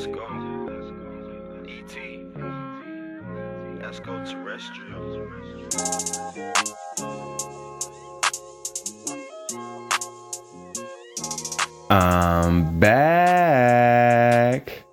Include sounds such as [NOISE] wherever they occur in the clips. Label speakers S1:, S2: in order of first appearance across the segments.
S1: Let's go. ET. Let's go terrestrial.
S2: I'm back.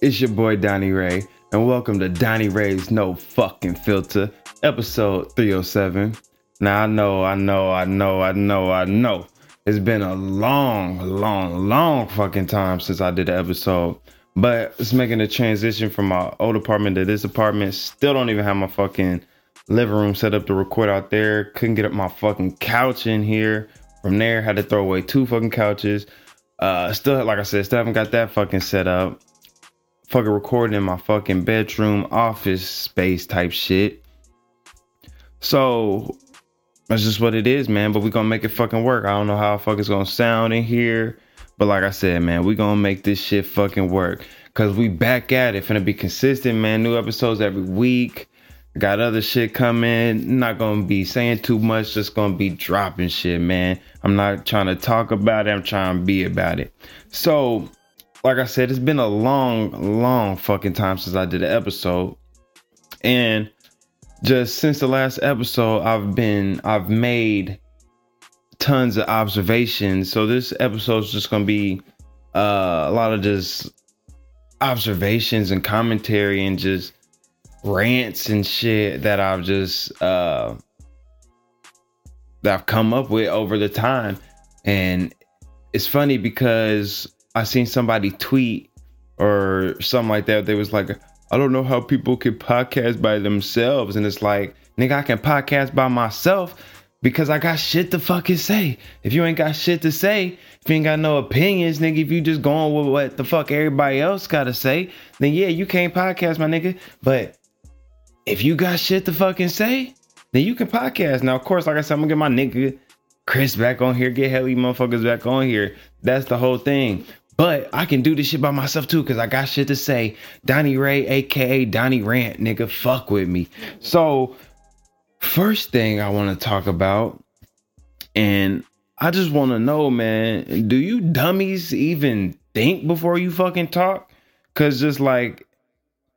S2: It's your boy Donnie Ray, and welcome to Donnie Ray's No Fucking Filter, episode 307. Now I know, I know, I know, I know, I know. It's been a long, long, long fucking time since I did an episode. But it's making a transition from my old apartment to this apartment. Still don't even have my fucking living room set up to record out there. Couldn't get up my fucking couch in here. From there, had to throw away two fucking couches. Uh, still, like I said, still haven't got that fucking set up. Fucking recording in my fucking bedroom, office space type shit. So that's just what it is, man. But we gonna make it fucking work. I don't know how fuck it's gonna sound in here. But like I said, man, we gonna make this shit fucking work. Cause we back at it. Finna be consistent, man. New episodes every week. Got other shit coming. Not gonna be saying too much. Just gonna be dropping shit, man. I'm not trying to talk about it. I'm trying to be about it. So, like I said, it's been a long, long fucking time since I did an episode. And just since the last episode, I've been, I've made tons of observations. So this episode is just gonna be uh, a lot of just observations and commentary and just rants and shit that I've just uh that I've come up with over the time. And it's funny because I seen somebody tweet or something like that. They was like, I don't know how people can podcast by themselves. And it's like, nigga, I can podcast by myself because I got shit to fucking say. If you ain't got shit to say, if you ain't got no opinions, nigga, if you just going with what the fuck everybody else gotta say, then yeah, you can't podcast, my nigga. But if you got shit to fucking say, then you can podcast. Now, of course, like I said, I'm gonna get my nigga Chris back on here, get Helly motherfuckers back on here. That's the whole thing. But I can do this shit by myself too, cause I got shit to say. Donnie Ray, aka Donnie Rant, nigga, fuck with me. So, first thing I want to talk about, and I just want to know, man, do you dummies even think before you fucking talk? Cause just like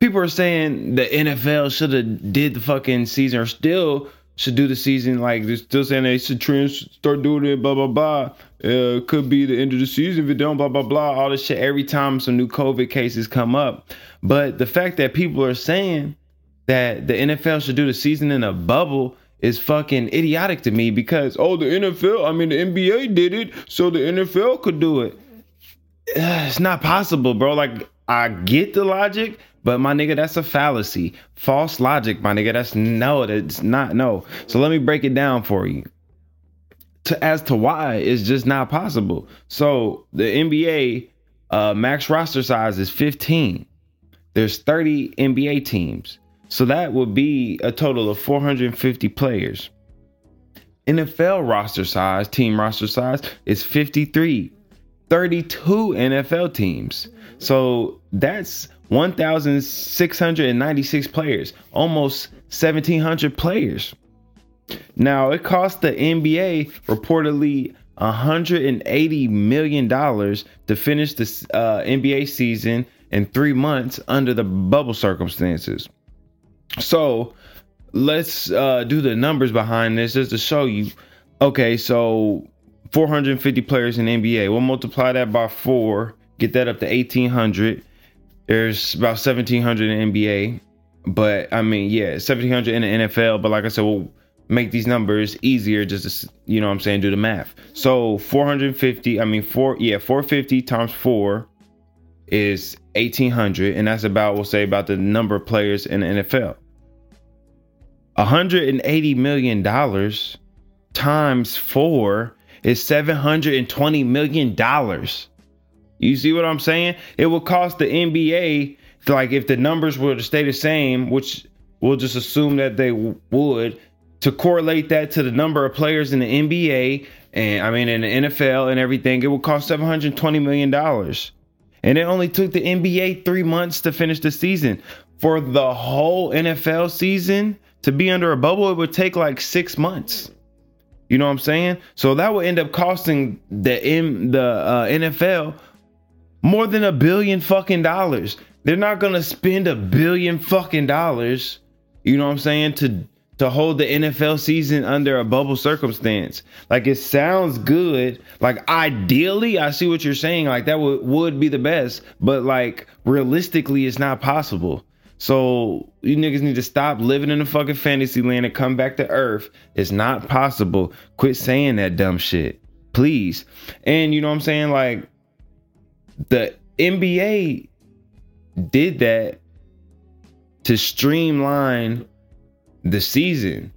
S2: people are saying the NFL should have did the fucking season or still should do the season. Like they're still saying they should trans- start doing it. Blah blah blah. Uh, could be the end of the season if it don't. Blah blah blah. All this shit every time some new COVID cases come up. But the fact that people are saying that the NFL should do the season in a bubble is fucking idiotic to me because oh the NFL, I mean the NBA did it, so the NFL could do it. [SIGHS] It's not possible, bro. Like I get the logic, but my nigga, that's a fallacy. False logic, my nigga. That's no, that's not no. So let me break it down for you. To as to why it's just not possible. So the NBA uh, max roster size is 15. There's 30 NBA teams. So that would be a total of 450 players. NFL roster size, team roster size is 53. 32 NFL teams. So that's 1,696 players, almost 1,700 players. Now, it cost the NBA reportedly $180 million to finish the uh, NBA season in three months under the bubble circumstances. So, let's uh, do the numbers behind this just to show you. Okay, so 450 players in NBA. We'll multiply that by four, get that up to 1,800 there's about 1,700 in NBA, but I mean, yeah, 1,700 in the NFL. But like I said, we'll make these numbers easier just to, you know what I'm saying, do the math. So 450, I mean, four, yeah, 450 times four is 1,800. And that's about, we'll say, about the number of players in the NFL. $180 million times four is $720 million. You see what I'm saying? It would cost the NBA, like if the numbers were to stay the same, which we'll just assume that they w- would, to correlate that to the number of players in the NBA and I mean in the NFL and everything, it would cost 720 million dollars. And it only took the NBA three months to finish the season. For the whole NFL season to be under a bubble, it would take like six months. You know what I'm saying? So that would end up costing the M the uh, NFL more than a billion fucking dollars. They're not gonna spend a billion fucking dollars, you know what I'm saying, to to hold the NFL season under a bubble circumstance. Like it sounds good. Like ideally, I see what you're saying. Like that would would be the best, but like realistically, it's not possible. So you niggas need to stop living in the fucking fantasy land and come back to earth. It's not possible. Quit saying that dumb shit. Please. And you know what I'm saying? Like the NBA did that to streamline the season.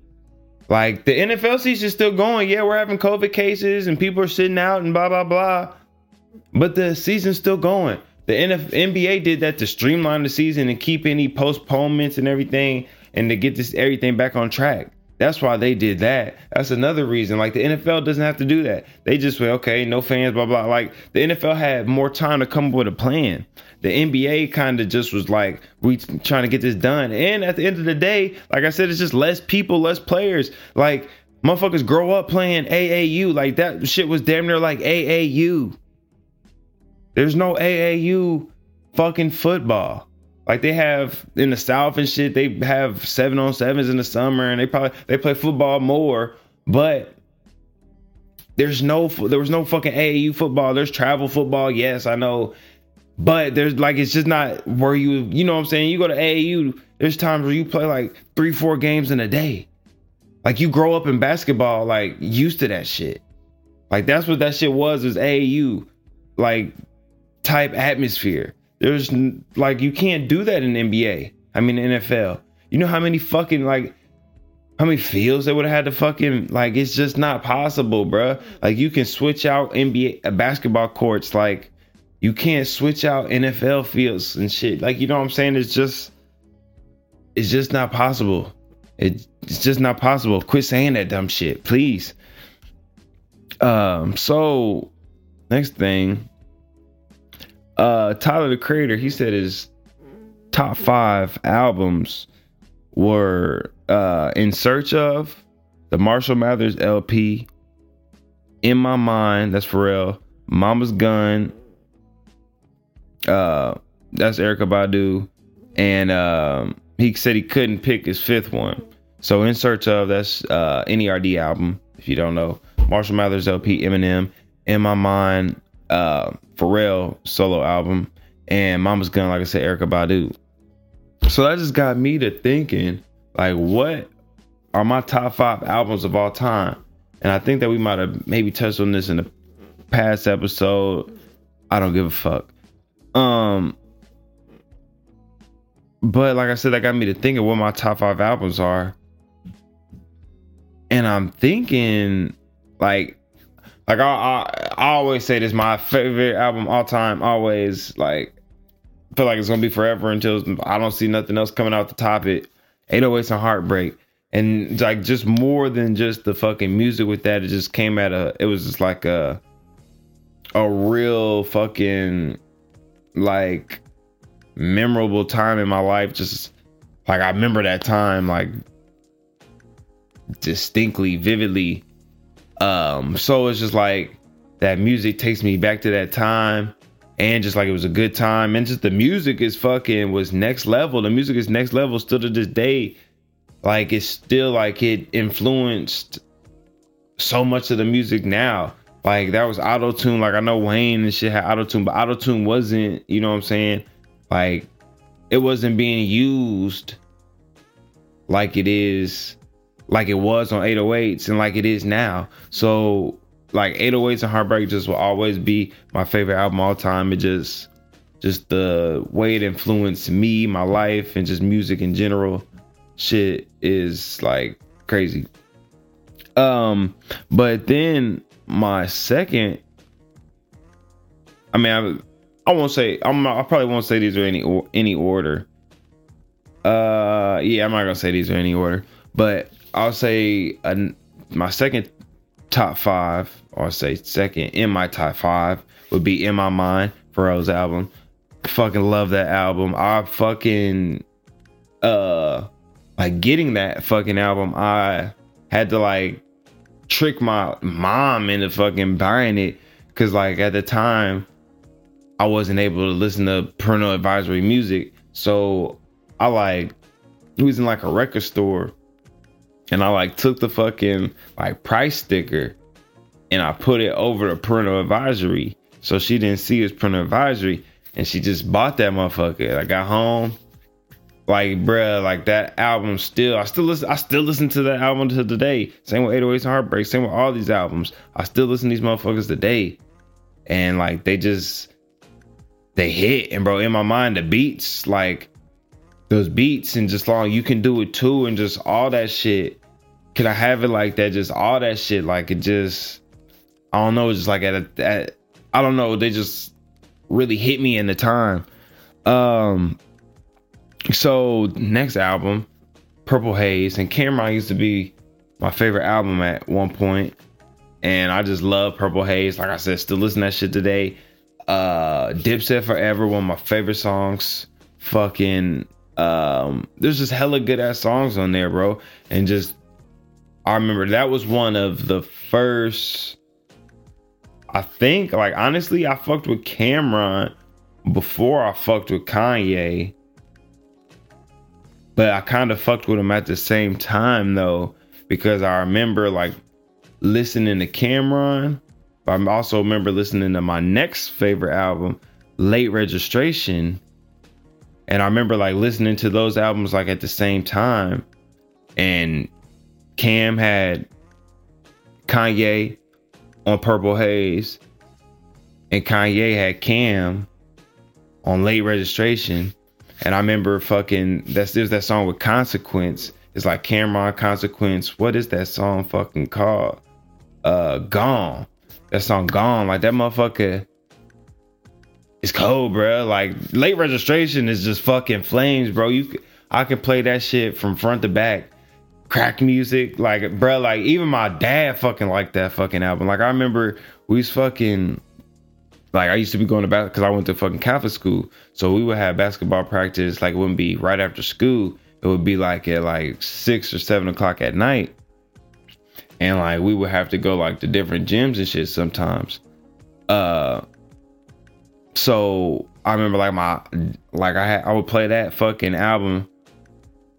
S2: Like the NFL season is still going. Yeah, we're having COVID cases and people are sitting out and blah blah blah. But the season's still going. The NBA did that to streamline the season and keep any postponements and everything and to get this everything back on track. That's why they did that. That's another reason. Like the NFL doesn't have to do that. They just went, okay, no fans, blah blah. Like the NFL had more time to come up with a plan. The NBA kind of just was like, we trying to get this done. And at the end of the day, like I said, it's just less people, less players. Like motherfuckers grow up playing AAU. Like that shit was damn near like AAU. There's no AAU fucking football. Like they have in the South and shit, they have seven on sevens in the summer, and they probably they play football more. But there's no there was no fucking AAU football. There's travel football, yes, I know, but there's like it's just not where you you know what I'm saying. You go to AAU, there's times where you play like three four games in a day. Like you grow up in basketball, like used to that shit. Like that's what that shit was. Was AAU, like type atmosphere. There's like you can't do that in NBA. I mean NFL. You know how many fucking like how many fields they would have had to fucking like it's just not possible, bruh. Like you can switch out NBA uh, basketball courts like you can't switch out NFL fields and shit. Like you know what I'm saying? It's just it's just not possible. It, it's just not possible. Quit saying that dumb shit, please. Um so next thing uh Tyler the Creator, he said his top five albums were uh In Search of, the Marshall Mathers LP, In My Mind, that's Pharrell, Mama's Gun, uh that's Erykah Badu, and um he said he couldn't pick his fifth one. So In Search of, that's uh NERD album, if you don't know. Marshall Mathers LP, Eminem, In My Mind, uh Pharrell solo album and Mama's Gun, like I said, Erykah Badu. So that just got me to thinking, like, what are my top five albums of all time? And I think that we might have maybe touched on this in the past episode. I don't give a fuck. Um, but like I said, that got me to thinking what my top five albums are. And I'm thinking, like, like I, I, I always say this my favorite album all time always like feel like it's gonna be forever until I don't see nothing else coming out to top it 808s and heartbreak. And like just more than just the fucking music with that it just came at a it was just like a a real fucking like memorable time in my life. Just like I remember that time like distinctly vividly um, so it's just like that music takes me back to that time and just like it was a good time. And just the music is fucking was next level. The music is next level still to this day. Like it's still like it influenced so much of the music now. Like that was auto tune like i know wayne and shit had auto tune but auto tune wasn't you know what i'm saying? Like it wasn't being used like it is like it was on 808s and like it is now. So like 808s and Heartbreak just will always be my favorite album all time. It just just the way it influenced me, my life, and just music in general. Shit is like crazy. Um, but then my second, I mean, I, I won't say I'm. I probably won't say these are any any order. Uh, yeah, I'm not gonna say these are any order, but I'll say my second top five, or say second in my top five would be in my mind Pharrell's album. Fucking love that album. I fucking uh like getting that fucking album. I had to like trick my mom into fucking buying it because like at the time I wasn't able to listen to parental advisory music. So I like we was in like a record store and I like took the fucking like price sticker and I put it over the parental advisory. So she didn't see was parental advisory and she just bought that motherfucker. I got home. Like, bruh, like that album still, I still listen, I still listen to that album to today. Same with 808s and Heartbreak, same with all these albums. I still listen to these motherfuckers today. And like they just they hit. And bro, in my mind, the beats, like those beats and just long, you can do it too, and just all that shit. Can I have it like that? Just all that shit, like it just I don't know, just like at a at, I don't know, they just really hit me in the time. Um so next album, Purple Haze, and Cam'ron used to be my favorite album at one point, and I just love Purple Haze. Like I said, still listen to that shit today. Uh, Dipset Forever, one of my favorite songs. Fucking, um, there's just hella good ass songs on there, bro. And just, I remember that was one of the first. I think, like honestly, I fucked with Cam'ron before I fucked with Kanye but I kind of fucked with him at the same time though, because I remember like listening to Cam'ron. But I also remember listening to my next favorite album, Late Registration. And I remember like listening to those albums like at the same time. And Cam had Kanye on Purple Haze. And Kanye had Cam on Late Registration. And I remember fucking that's there's that song with Consequence. It's like Cam'ron Consequence. What is that song fucking called? Uh Gone. That song Gone. Like that motherfucker it's cold, bro. Like late registration is just fucking flames, bro. You I can play that shit from front to back. Crack music, like bro, like even my dad fucking liked that fucking album. Like I remember we was fucking like I used to be going to basketball because I went to fucking Catholic school. So we would have basketball practice. Like it wouldn't be right after school. It would be like at like six or seven o'clock at night. And like we would have to go like to different gyms and shit sometimes. Uh so I remember like my like I had I would play that fucking album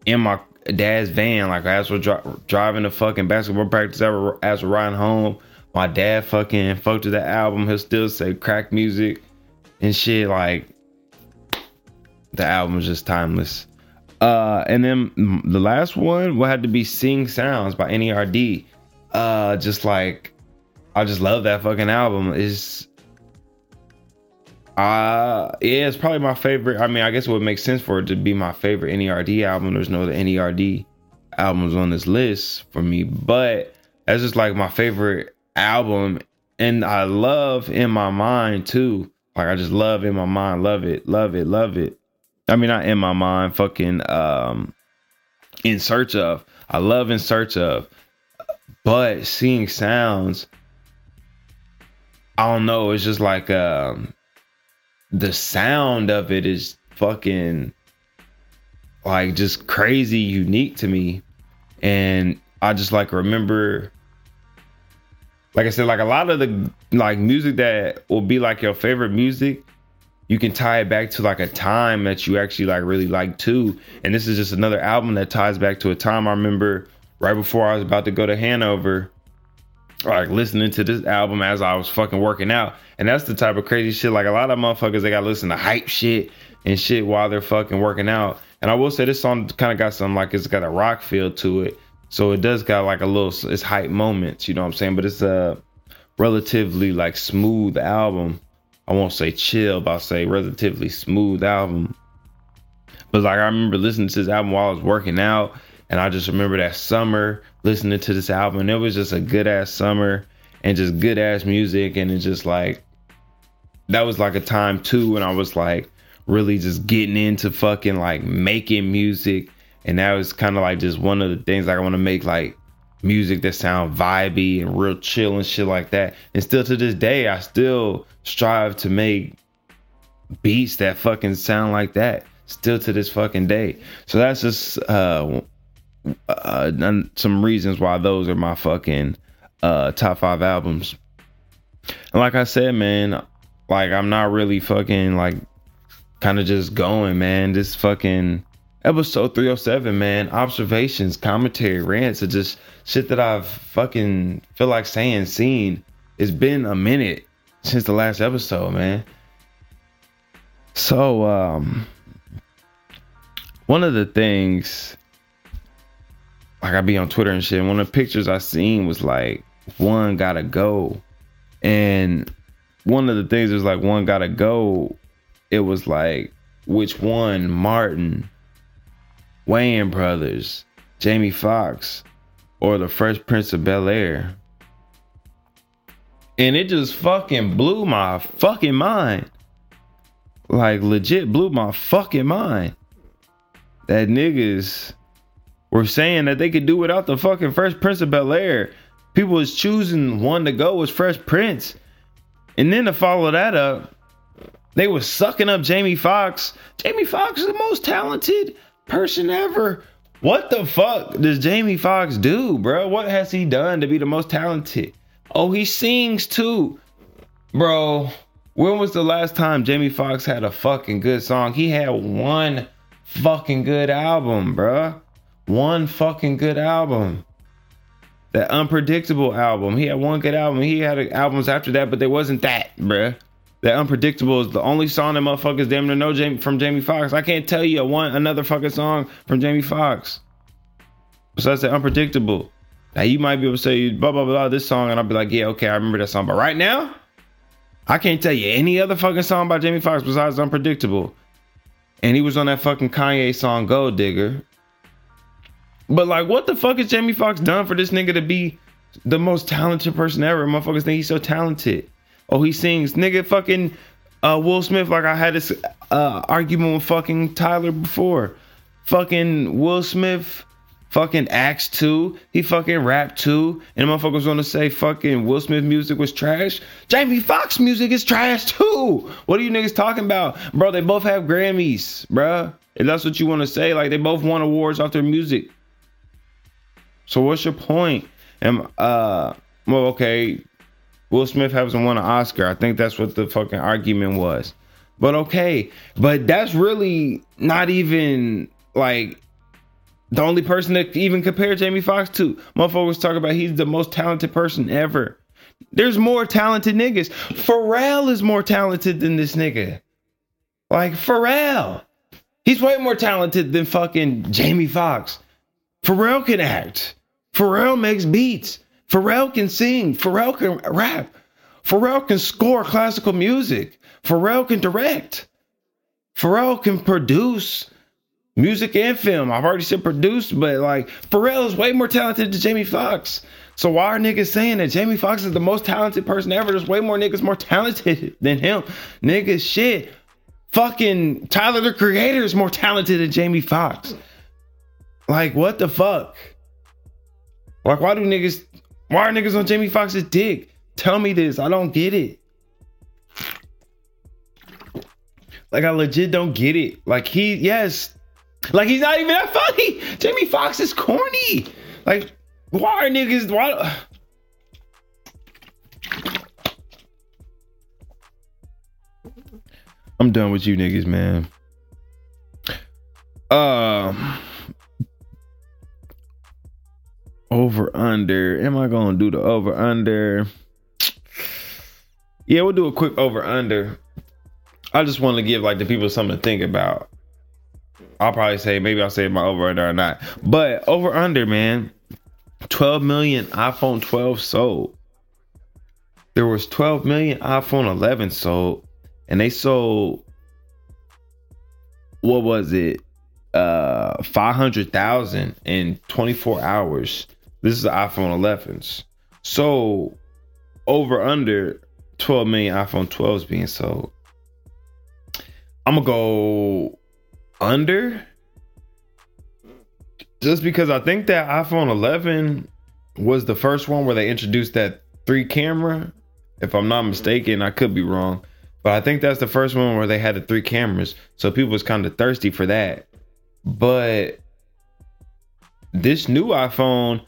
S2: in my dad's van like as we're dri- driving to fucking basketball practice ever as we're riding home my dad fucking fucked with that album. He'll still say crack music and shit. Like the album is just timeless. Uh, and then the last one will have to be Seeing Sounds by NERD. Uh, just like I just love that fucking album. Is uh yeah, it's probably my favorite. I mean, I guess it would make sense for it to be my favorite NERD album. There's no other NERD albums on this list for me, but that's just like my favorite album and I love in my mind too. Like I just love in my mind, love it, love it, love it. I mean, not in my mind, fucking um in search of. I love in search of. But seeing sounds, I don't know, it's just like um the sound of it is fucking like just crazy unique to me. And I just like remember like I said, like a lot of the like music that will be like your favorite music, you can tie it back to like a time that you actually like really like too. And this is just another album that ties back to a time I remember right before I was about to go to Hanover, like listening to this album as I was fucking working out. And that's the type of crazy shit. Like a lot of motherfuckers, they got to listen to hype shit and shit while they're fucking working out. And I will say this song kind of got some like it's got a rock feel to it. So it does got like a little it's hype moments, you know what I'm saying? But it's a relatively like smooth album. I won't say chill, but I'll say relatively smooth album. But like I remember listening to this album while I was working out, and I just remember that summer listening to this album. And it was just a good ass summer and just good ass music, and it's just like that was like a time too when I was like really just getting into fucking like making music and that was kind of like just one of the things like I want to make like music that sound vibey and real chill and shit like that. And still to this day, I still strive to make beats that fucking sound like that. Still to this fucking day. So that's just uh, uh some reasons why those are my fucking uh top five albums. And like I said, man, like I'm not really fucking like kind of just going, man. This fucking episode 307, man. Observations, commentary, rants, are just shit that I've fucking feel like saying, seen. It's been a minute since the last episode, man. So, um, one of the things, like I be on Twitter and shit, And one of the pictures I seen was like, one gotta go. And one of the things was like, one gotta go. It was like, which one? Martin, Wayans Brothers, Jamie Foxx, or the Fresh Prince of Bel Air. And it just fucking blew my fucking mind. Like legit blew my fucking mind. That niggas were saying that they could do without the fucking Fresh Prince of Bel Air. People was choosing one to go was Fresh Prince. And then to follow that up, they was sucking up Jamie Foxx. Jamie Foxx is the most talented person ever. What the fuck does Jamie Foxx do, bro? What has he done to be the most talented? Oh, he sings too. Bro, when was the last time Jamie Foxx had a fucking good song? He had one fucking good album, bro. One fucking good album. That unpredictable album. He had one good album. He had albums after that, but there wasn't that, bruh. That unpredictable is the only song that motherfuckers damn near know Jamie, from Jamie Foxx. I can't tell you one another fucking song from Jamie Foxx. Besides that unpredictable. Now you might be able to say blah blah blah this song, and I'll be like, yeah, okay, I remember that song. But right now, I can't tell you any other fucking song by Jamie Foxx besides Unpredictable. And he was on that fucking Kanye song Gold Digger. But like, what the fuck has Jamie Foxx done for this nigga to be the most talented person ever? Motherfuckers think he's so talented. Oh, he sings, nigga. Fucking uh, Will Smith. Like I had this uh, argument with fucking Tyler before. Fucking Will Smith. Fucking Acts 2. He fucking rapped too. And the motherfuckers gonna say fucking Will Smith music was trash. Jamie Foxx music is trash too. What are you niggas talking about? Bro, they both have Grammys, bro. If that's what you want to say, like they both won awards off their music. So what's your point? And uh well, okay, Will Smith hasn't won an Oscar. I think that's what the fucking argument was. But okay, but that's really not even like the only person that even compare Jamie Foxx to. Motherfuckers talk about he's the most talented person ever. There's more talented niggas. Pharrell is more talented than this nigga. Like Pharrell. He's way more talented than fucking Jamie Foxx. Pharrell can act. Pharrell makes beats. Pharrell can sing. Pharrell can rap. Pharrell can score classical music. Pharrell can direct. Pharrell can produce music and film. I've already said produced, but like Pharrell is way more talented than Jamie Foxx. So why are niggas saying that Jamie Foxx is the most talented person ever? There's way more niggas more talented [LAUGHS] than him. Niggas shit. Fucking Tyler the Creator is more talented than Jamie Foxx. Like what the fuck? Like why do niggas why are niggas on Jamie Foxx's dick? Tell me this. I don't get it. Like I legit don't get it. Like he yes. Like he's not even that funny. Jamie Foxx is corny. Like why are niggas why I'm done with you niggas, man. Um over under. Am I gonna do the over under? Yeah, we'll do a quick over under. I just want to give like the people something to think about. I'll probably say maybe I'll say my over under or not. But over under, man. 12 million iPhone 12 sold. There was 12 million iPhone 11 sold, and they sold what was it? Uh 500,000 in 24 hours. This is the iPhone 11s. So over under 12 million iPhone 12s being sold. I'm gonna go under just because I think that iPhone 11 was the first one where they introduced that three camera. If I'm not mistaken, I could be wrong, but I think that's the first one where they had the three cameras. So people was kind of thirsty for that. But this new iPhone,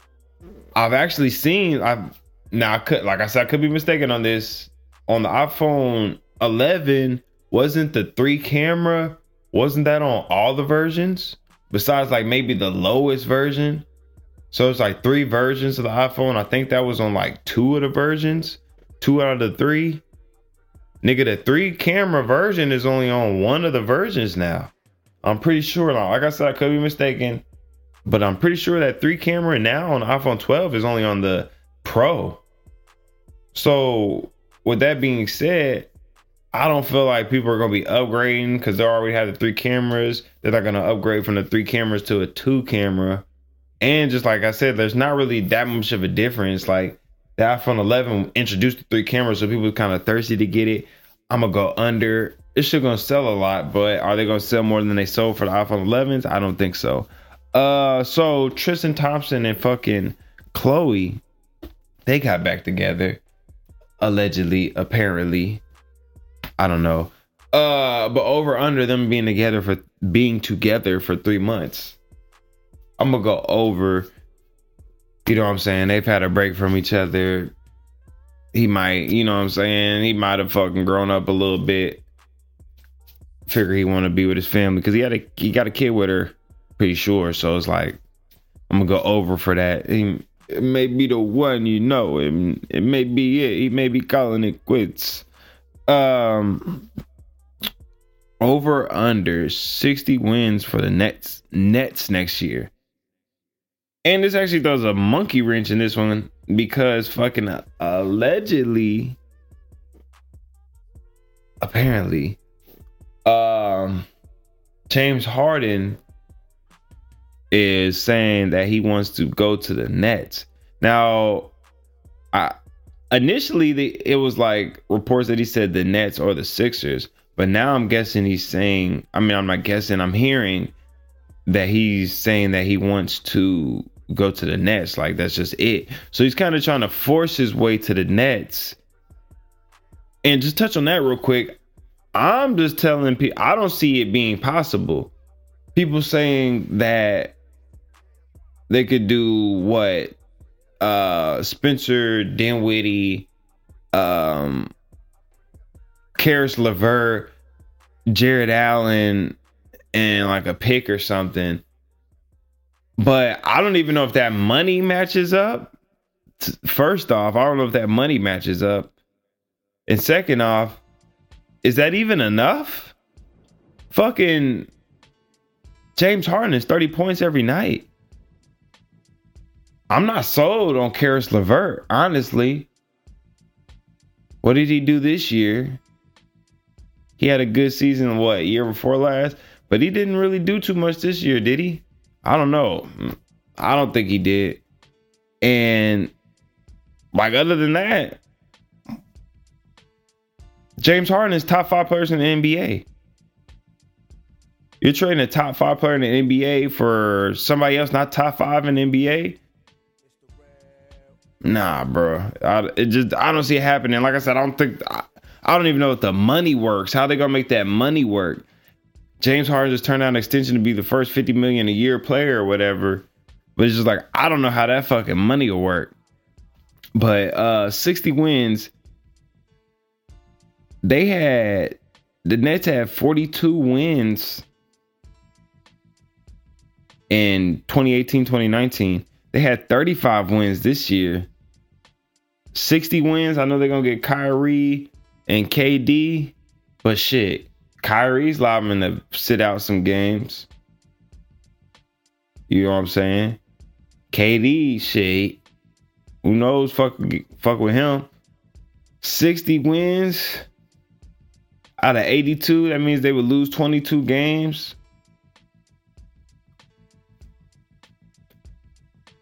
S2: I've actually seen. I've now I could like I said I could be mistaken on this on the iPhone 11 wasn't the three camera, wasn't that on all the versions? Besides, like maybe the lowest version. So it's like three versions of the iPhone. I think that was on like two of the versions, two out of the three. Nigga, the three camera version is only on one of the versions now. I'm pretty sure. Like I said, I could be mistaken, but I'm pretty sure that three camera now on iPhone 12 is only on the Pro. So, with that being said, I don't feel like people are going to be upgrading because they already have the three cameras. They're not going to upgrade from the three cameras to a two camera. And just like I said, there's not really that much of a difference. Like the iPhone 11 introduced the three cameras, so people kind of thirsty to get it. I'm gonna go under. It's still gonna sell a lot, but are they gonna sell more than they sold for the iPhone 11s? I don't think so. Uh, so Tristan Thompson and fucking Khloe, they got back together, allegedly, apparently. I don't know. Uh, but over under them being together for being together for three months. I'm gonna go over. You know what I'm saying? They've had a break from each other. He might, you know what I'm saying? He might have fucking grown up a little bit. Figure he want to be with his family because he had a he got a kid with her, pretty sure. So it's like I'm gonna go over for that. He, it may be the one, you know. It, it may be it. He may be calling it quits. Um, over under 60 wins for the Nets Nets next year. And this actually throws a monkey wrench in this one because fucking allegedly, apparently, um, James Harden is saying that he wants to go to the Nets. Now, I initially the, it was like reports that he said the Nets or the Sixers, but now I'm guessing he's saying. I mean, I'm not guessing. I'm hearing that he's saying that he wants to go to the Nets. Like that's just it. So he's kind of trying to force his way to the Nets. And just touch on that real quick. I'm just telling people I don't see it being possible. People saying that they could do what uh Spencer Dinwiddie, um Caris LeVert, Jarrett Allen, and like a pick or something. But I don't even know if that money matches up. First off, I don't know if that money matches up. And second off, is that even enough? Fucking James Harden is 30 points every night. I'm not sold on Caris LeVert, honestly. What did he do this year? He had a good season, what, year before last? But he didn't really do too much this year, did he? I don't know. I don't think he did. And like other than that, James Harden is top five players in the NBA. You're trading a top five player in the NBA for somebody else not top five in the NBA. Nah, bro. I, it just I don't see it happening. Like I said, I don't think I, I don't even know if the money works. How they gonna make that money work? James Harden just turned out an extension to be the first 50 million a year player or whatever. But it's just like I don't know how that fucking money will work. But uh 60 wins. They had the Nets had 42 wins in 2018, 2019. They had 35 wins this year. 60 wins. I know they're gonna get Kyrie and KD, but shit, Kyrie's liable to sit out some games. You know what I'm saying? KD, shit. Who knows? Fuck, fuck with him. 60 wins out of 82. That means they would lose 22 games.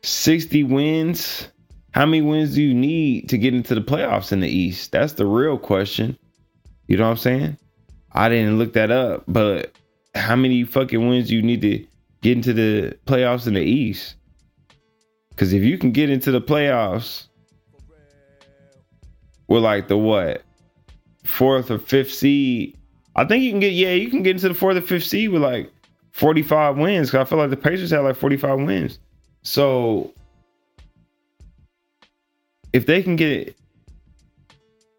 S2: 60 wins. How many wins do you need to get into the playoffs in the East? That's the real question. You know what I'm saying? I didn't look that up, but how many fucking wins do you need to get into the playoffs in the East? Because if you can get into the playoffs we're like the what fourth or fifth seed, I think you can get yeah you can get into the fourth or fifth seed with like 45 wins. Cause I feel like the Pacers had like 45 wins. So if they can get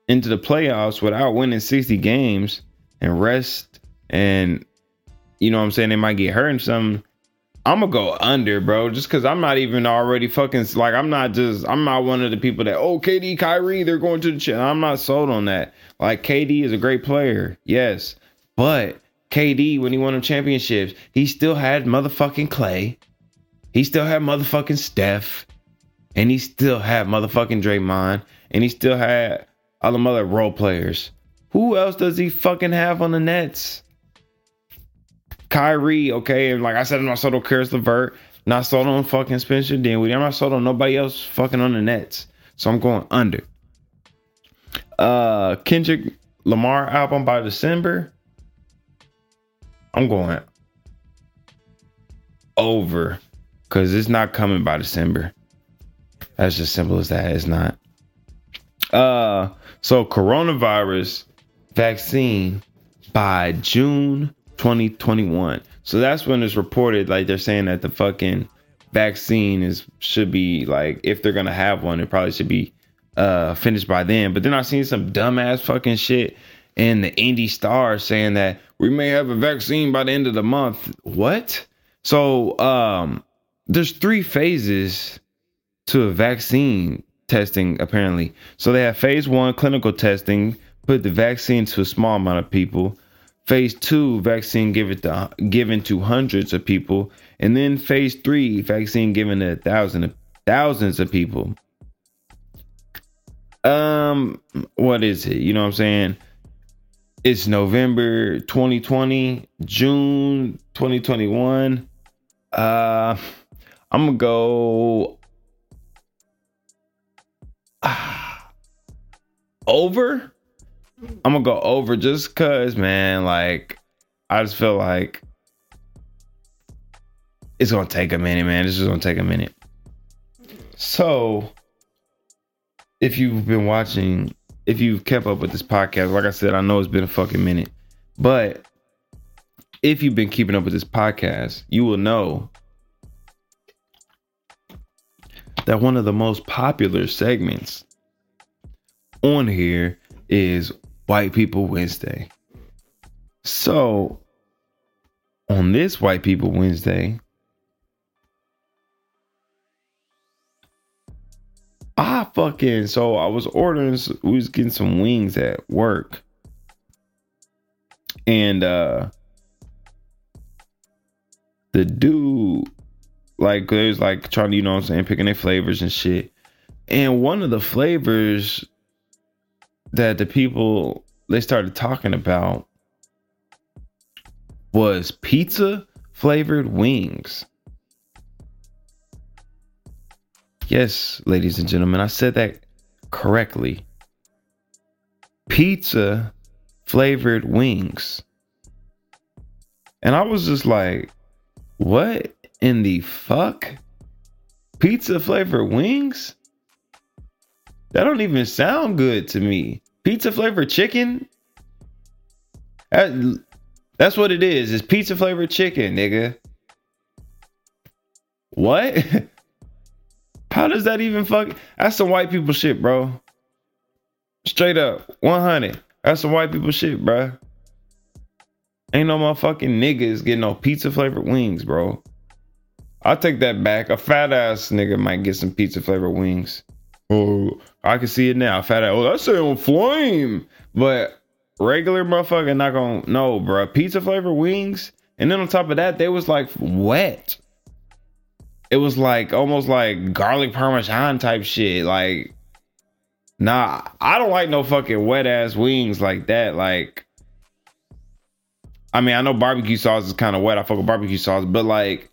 S2: into the playoffs without winning 60 games and rest and you know what I'm saying they might get hurt and something. I'm gonna go under, bro, just because I'm not even already fucking like I'm not just I'm not one of the people that oh KD Kyrie they're going to the chin. I'm not sold on that. Like KD is a great player, yes, but KD when he won them championships, he still had motherfucking Clay, he still had motherfucking Steph, and he still had motherfucking Draymond, and he still had all the mother role players. Who else does he fucking have on the Nets? Kyrie, okay, and like I said, I'm not sold on Caris LeVert, not sold on fucking Spencer Dinwiddie. I'm not sold on nobody else fucking on the Nets. So I'm going under. Uh Kendrick Lamar album by December. I'm going over because it's not coming by December. That's just simple as that. It's not. Uh, so coronavirus vaccine by June 2021. So that's when it's reported. Like they're saying that the fucking vaccine is should be like if they're gonna have one, it probably should be uh finished by then. But then I've seen some dumbass fucking shit in the Indy Star saying that we may have a vaccine by the end of the month. What? So um there's three phases to a vaccine testing apparently. So they have phase one clinical testing, put the vaccine to a small amount of people. Phase two, vaccine given to given to hundreds of people, and then phase three, vaccine given to thousand thousands of people. Um, what is it? You know what I'm saying? It's November 2020, June 2021. Uh, I'm gonna go [SIGHS] over. I'm gonna go over just cause, man. Like, I just feel like it's gonna take a minute, man. It's just gonna take a minute. So, if you've been watching, if you've kept up with this podcast, like I said, I know it's been a fucking minute, but if you've been keeping up with this podcast, you will know that one of the most popular segments on here is White People Wednesday. So, on this White People Wednesday, I fucking so I was ordering we was getting some wings at work. And uh the dude like there's like trying to, you know what I'm saying, picking their flavors and shit. And one of the flavors that the people they started talking about was pizza flavored wings. Yes, ladies and gentlemen, I said that correctly. Pizza flavored wings. And I was just like, what in the fuck? Pizza flavored wings? That don't even sound good to me. Pizza flavored chicken? That, that's what it is. It's pizza flavored chicken, nigga. What? [LAUGHS] How does that even fuck? That's some white people shit, bro. Straight up, 100. That's some white people shit, bro. Ain't no motherfucking niggas getting no pizza flavored wings, bro. I'll take that back. A fat ass nigga might get some pizza flavored wings. Oh, I can see it now. Fat ass. Oh, that's on flame. But regular motherfucker not gonna no, bro. Pizza flavored wings. And then on top of that, they was like wet. It was like almost like garlic parmesan type shit. Like, nah, I don't like no fucking wet ass wings like that. Like, I mean, I know barbecue sauce is kind of wet. I fuck with barbecue sauce, but like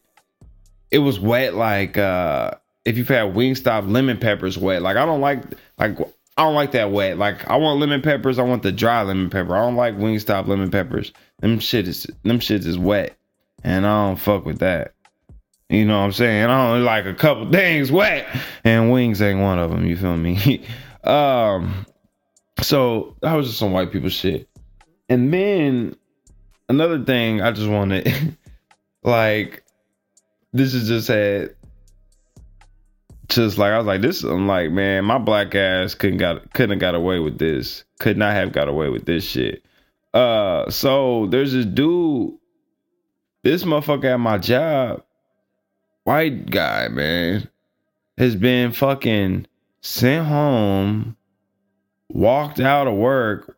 S2: it was wet like uh if you've had Wingstop lemon peppers wet. Like I don't like like I don't like that wet. Like I want lemon peppers, I want the dry lemon pepper. I don't like Wingstop lemon peppers. Them shit is them shits is wet. And I don't fuck with that. You know what I'm saying? I only like a couple things wet. And wings ain't one of them, you feel me? [LAUGHS] um so that was just some white people shit. And then another thing I just wanted [LAUGHS] like this is just had just like I was like, this. I'm like, man, my black ass couldn't got couldn't have got away with this. Could not have got away with this shit. Uh, so there's this dude, this motherfucker at my job, white guy, man, has been fucking sent home, walked out of work,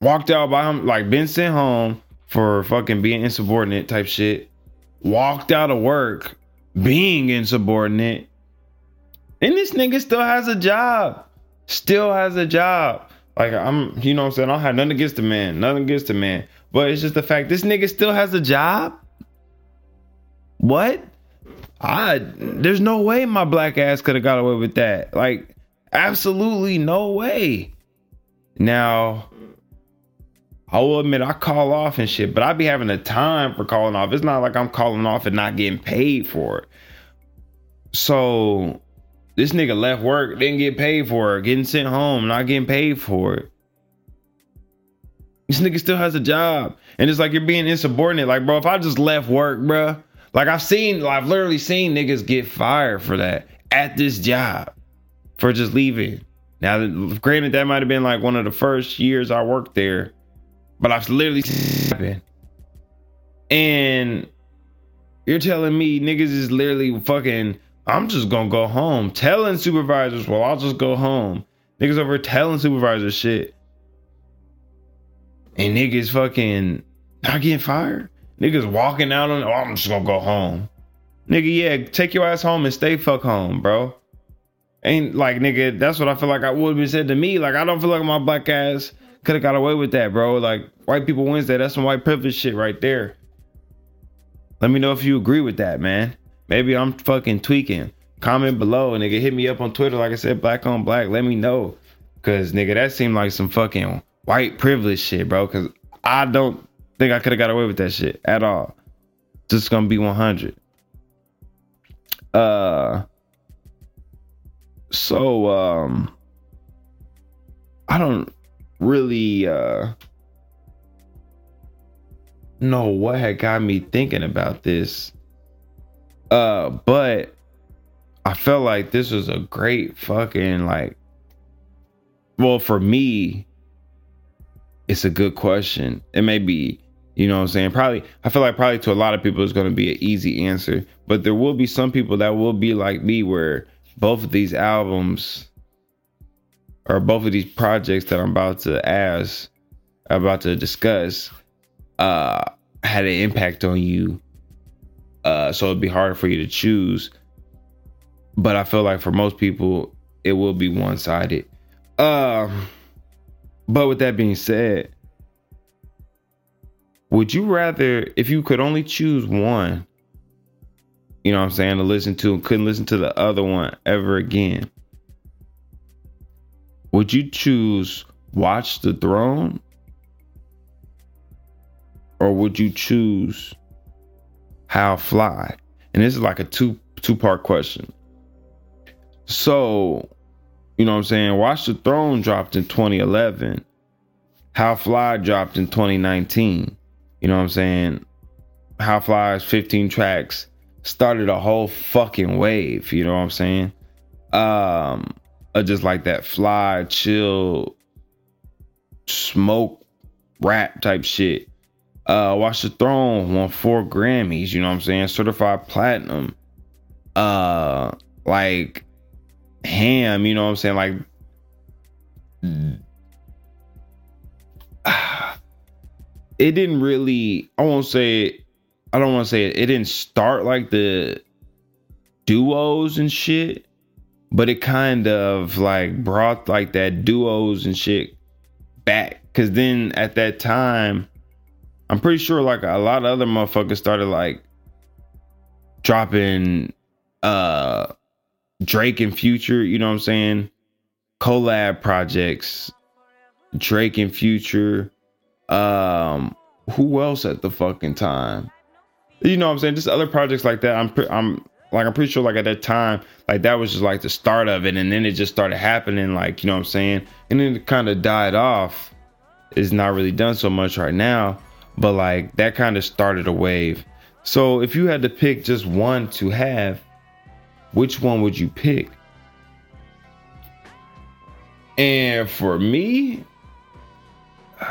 S2: walked out by him, like been sent home for fucking being insubordinate type shit, walked out of work being insubordinate. And this nigga still has a job. Still has a job. Like I'm, you know what I'm saying? I don't have nothing against the man. Nothing against the man. But it's just the fact this nigga still has a job. What? I there's no way my black ass could have got away with that. Like, absolutely no way. Now, I will admit I call off and shit, but I be having a time for calling off. It's not like I'm calling off and not getting paid for it. So this nigga left work, didn't get paid for it, getting sent home, not getting paid for it. This nigga still has a job. And it's like you're being insubordinate. Like, bro, if I just left work, bro, like I've seen, I've literally seen niggas get fired for that at this job for just leaving. Now, granted, that might have been like one of the first years I worked there but I've literally happened. And you're telling me niggas is literally fucking, I'm just gonna go home. Telling supervisors, well, I'll just go home. Niggas over telling supervisors shit. And niggas fucking not getting fired. Niggas walking out on, oh, I'm just gonna go home. Nigga, yeah, take your ass home and stay fuck home, bro. Ain't like, nigga, that's what I feel like I would been said to me. Like, I don't feel like my black ass could have got away with that, bro. Like white people Wednesday, that's some white privilege shit right there. Let me know if you agree with that, man. Maybe I'm fucking tweaking. Comment below, nigga. Hit me up on Twitter, like I said, black on black. Let me know, cause nigga, that seemed like some fucking white privilege shit, bro. Cause I don't think I could have got away with that shit at all. Just gonna be 100. Uh. So um. I don't really uh know what had got me thinking about this. Uh, but I felt like this was a great fucking like well for me it's a good question. It may be, you know what I'm saying? Probably I feel like probably to a lot of people it's gonna be an easy answer. But there will be some people that will be like me where both of these albums or both of these projects that I'm about to ask, about to discuss, uh, had an impact on you. Uh, so it'd be hard for you to choose. But I feel like for most people, it will be one sided. Um, but with that being said, would you rather, if you could only choose one, you know what I'm saying, to listen to and couldn't listen to the other one ever again? Would you choose Watch the Throne? Or would you choose How Fly? And this is like a two two part question. So, you know what I'm saying? Watch the Throne dropped in 2011. How Fly dropped in 2019. You know what I'm saying? How Fly's 15 tracks started a whole fucking wave. You know what I'm saying? Um, of just like that fly, chill, smoke, rap type shit. Uh, Watch the Throne won four Grammys, you know what I'm saying? Certified platinum. Uh, like Ham, you know what I'm saying? Like, [SIGHS] it didn't really, I won't say, it, I don't want to say it, it didn't start like the duos and shit but it kind of like brought like that duos and shit back. Cause then at that time, I'm pretty sure like a lot of other motherfuckers started like dropping uh Drake and Future, you know what I'm saying? Collab projects, Drake and Future. Um, who else at the fucking time? You know what I'm saying? Just other projects like that. I'm I'm like I'm pretty sure like at that time, like that was just like the start of it, and then it just started happening, like, you know what I'm saying? And then it kind of died off. It's not really done so much right now, but like that kind of started a wave. So if you had to pick just one to have, which one would you pick? And for me, [SIGHS]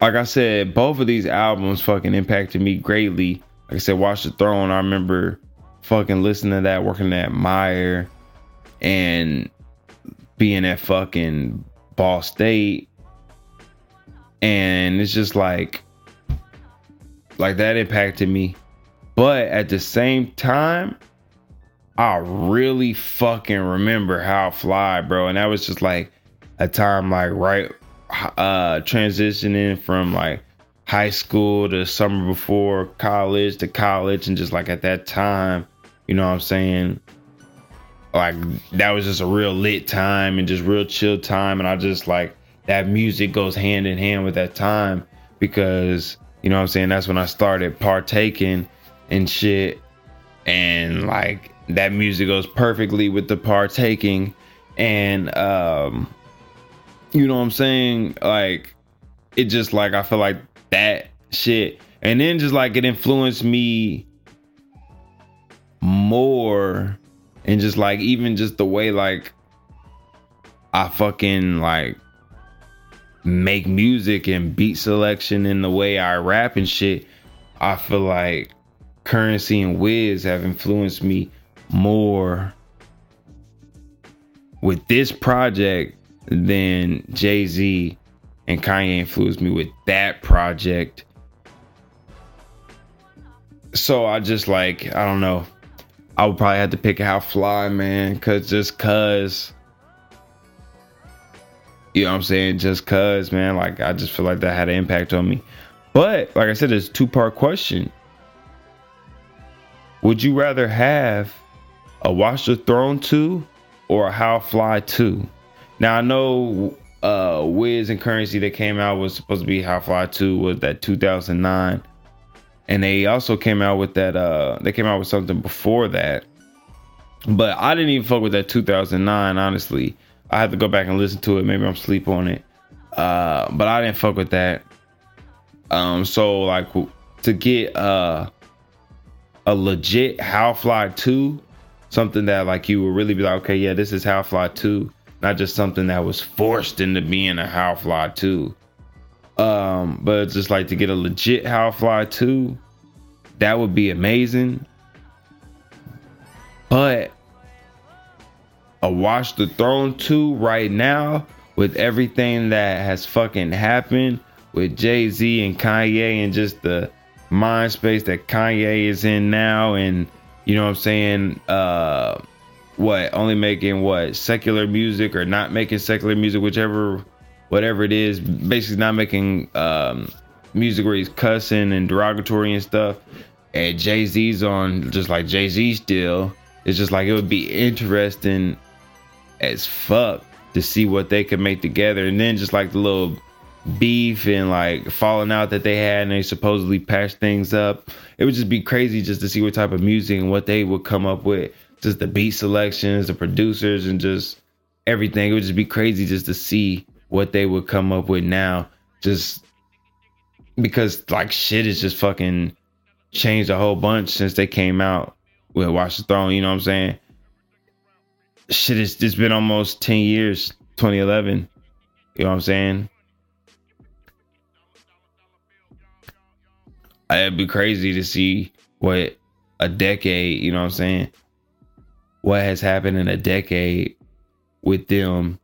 S2: like I said, both of these albums fucking impacted me greatly. Like I said, Watch the Throne, I remember fucking listening to that, working at Meijer, and being at fucking Ball State. And it's just like, like that impacted me. But at the same time, I really fucking remember how fly, bro. And that was just like a time like right uh transitioning from like high school to summer before college to college and just like at that time, you know what I'm saying? Like that was just a real lit time and just real chill time and I just like that music goes hand in hand with that time because you know what I'm saying that's when I started partaking and shit and like that music goes perfectly with the partaking and um you know what I'm saying like it just like I feel like that shit. And then just like it influenced me more and just like even just the way like I fucking like make music and beat selection and the way I rap and shit I feel like Curren$y and Wiz have influenced me more with this project than Jay Z and Kanye influenced me with that project. So I just like, I don't know. I would probably have to pick How Fly, man, cause just cause you know what I'm saying? Just cause, man, like I just feel like that had an impact on me. But like I said, it's two part question. Would you rather have a Watch the Throne 2 or a How Fly 2? Now I know uh Wiz and Curren$y that came out was supposed to be How Fly 2 was that 2009. And they also came out with that uh they came out with something before that. But I didn't even fuck with that 2009 honestly. I had to go back and listen to it. Maybe I'm sleep on it. Uh but I didn't fuck with that. Um so like to get uh a legit How Fly 2, something that like you would really be like, okay, yeah, this is How Fly 2, not just something that was forced into being a How Fly 2. Um, but just like to get a legit How Fly 2, that would be amazing. But a Watch the Throne 2 right now, with everything that has fucking happened with Jay Z and Kanye and just the mind space that Kanye is in now and you know what I'm saying uh what only making what secular music or not making secular music whichever whatever it is basically not making um music where he's cussing and derogatory and stuff and Jay-Z's on just like Jay-Z still it's just like it would be interesting as fuck to see what they could make together and then just like the little beef and like falling out that they had and they supposedly patched things up. It would just be crazy just to see what type of music and what they would come up with. Just the beat selections, the producers, and just everything. It would just be crazy just to see what they would come up with now. Just because like shit is just fucking changed a whole bunch since they came out with Watch the Throne, you know what I'm saying? Shit, it's just been almost 10 years, 2011. You know what I'm saying? it'd be crazy to see what a decade, you know what I'm saying? What has happened in a decade with them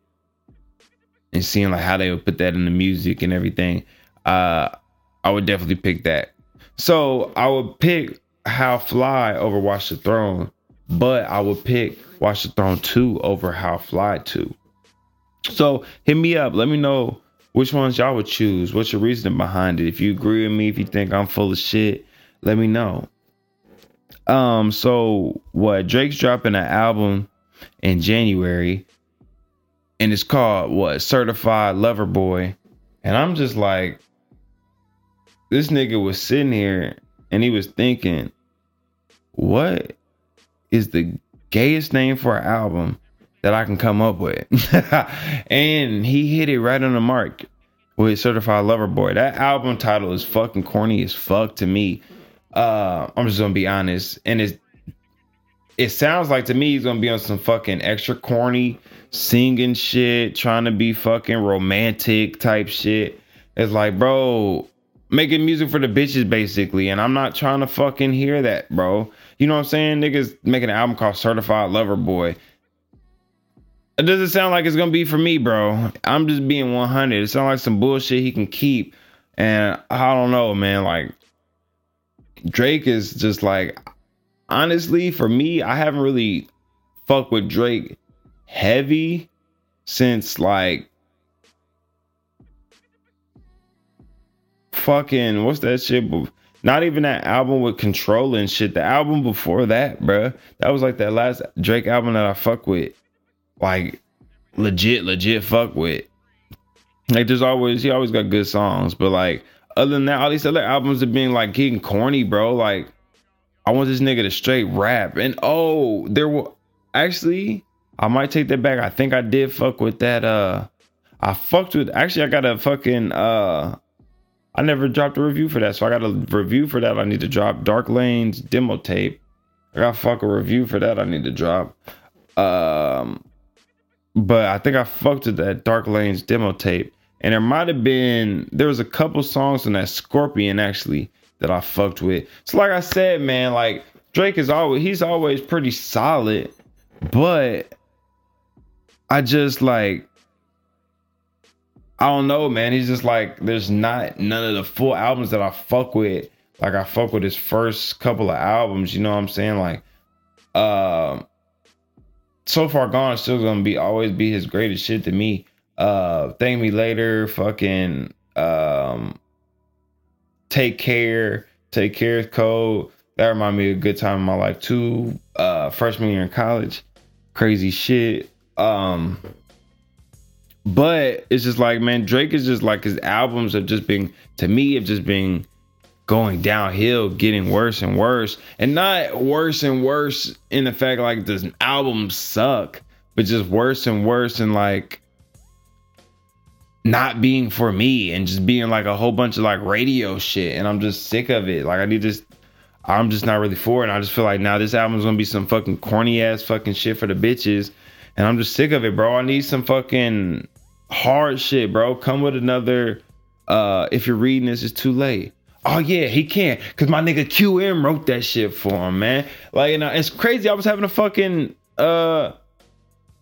S2: and seeing like how they would put that in the music and everything. Uh I would definitely pick that. So I would pick How Fly over Watch the Throne, but I would pick Watch the Throne 2 over How Fly 2. So hit me up. Let me know which ones y'all would choose? What's your reasoning behind it? If you agree with me, if you think I'm full of shit, let me know. Um, so what Drake's dropping an album in January and it's called what Certified Lover Boy. And I'm just like, this nigga was sitting here and he was thinking, what is the gayest name for an album that I can come up with. [LAUGHS] and he hit it right on the mark with Certified Lover Boy. That album title is fucking corny as fuck to me. Uh, I'm just gonna be honest, and it's it sounds like to me he's gonna be on some fucking extra corny singing shit, trying to be fucking romantic type shit. It's like, bro, making music for the bitches basically, and I'm not trying to fucking hear that, bro. You know what I'm saying? Niggas making an album called Certified Lover Boy. It doesn't sound like it's gonna be for me, bro. I'm just being 100. It sounds like some bullshit he can keep, and I don't know, man. Like Drake is just like, honestly, for me, I haven't really fucked with Drake heavy since like fucking what's that shit? Not even that album with Control and shit. The album before that, bruh. That was like that last Drake album that I fuck with. Like legit, legit fuck with. Like there's always he always got good songs, but like other than that, all these other albums have been like getting corny, bro. Like I want this nigga to straight rap. And oh, there were actually I might take that back. I think I did fuck with that. Uh I fucked with actually I got a fucking uh I never dropped a review for that. So I got a review for that. I need to drop Dark Lanes demo tape. I got fuck a review for that. I need to drop. Um, but I think I fucked with that Dark Lanes demo tape. And there might have been there was a couple songs in that Scorpion actually that I fucked with. So like I said, man, like Drake is always he's always pretty solid, but I just like I don't know, man. He's just like there's not none of the full albums that I fuck with. Like I fuck with his first couple of albums, you know what I'm saying? Like um so far gone is still gonna be always be his greatest shit to me. Uh Thank Me Later, fucking um Take Care, Take Care is cold. That reminded me of a good time in my life too. Uh freshman year in college. Crazy shit. Um but it's just like, man, Drake is just like his albums have just been, to me, have just been going downhill, getting worse and worse. And not worse and worse in the fact like this albums suck, but just worse and worse and like not being for me and just being like a whole bunch of like radio shit. And I'm just sick of it. Like I need this. I'm just not really for it. And I just feel like now this album's gonna be some fucking corny ass fucking shit for the bitches. And I'm just sick of it, bro. I need some fucking hard shit, bro. Come with another. Uh, if you're reading this, it's too late. Oh yeah, he can't, cause my nigga QM wrote that shit for him, man. Like, you know, it's crazy. I was having a fucking uh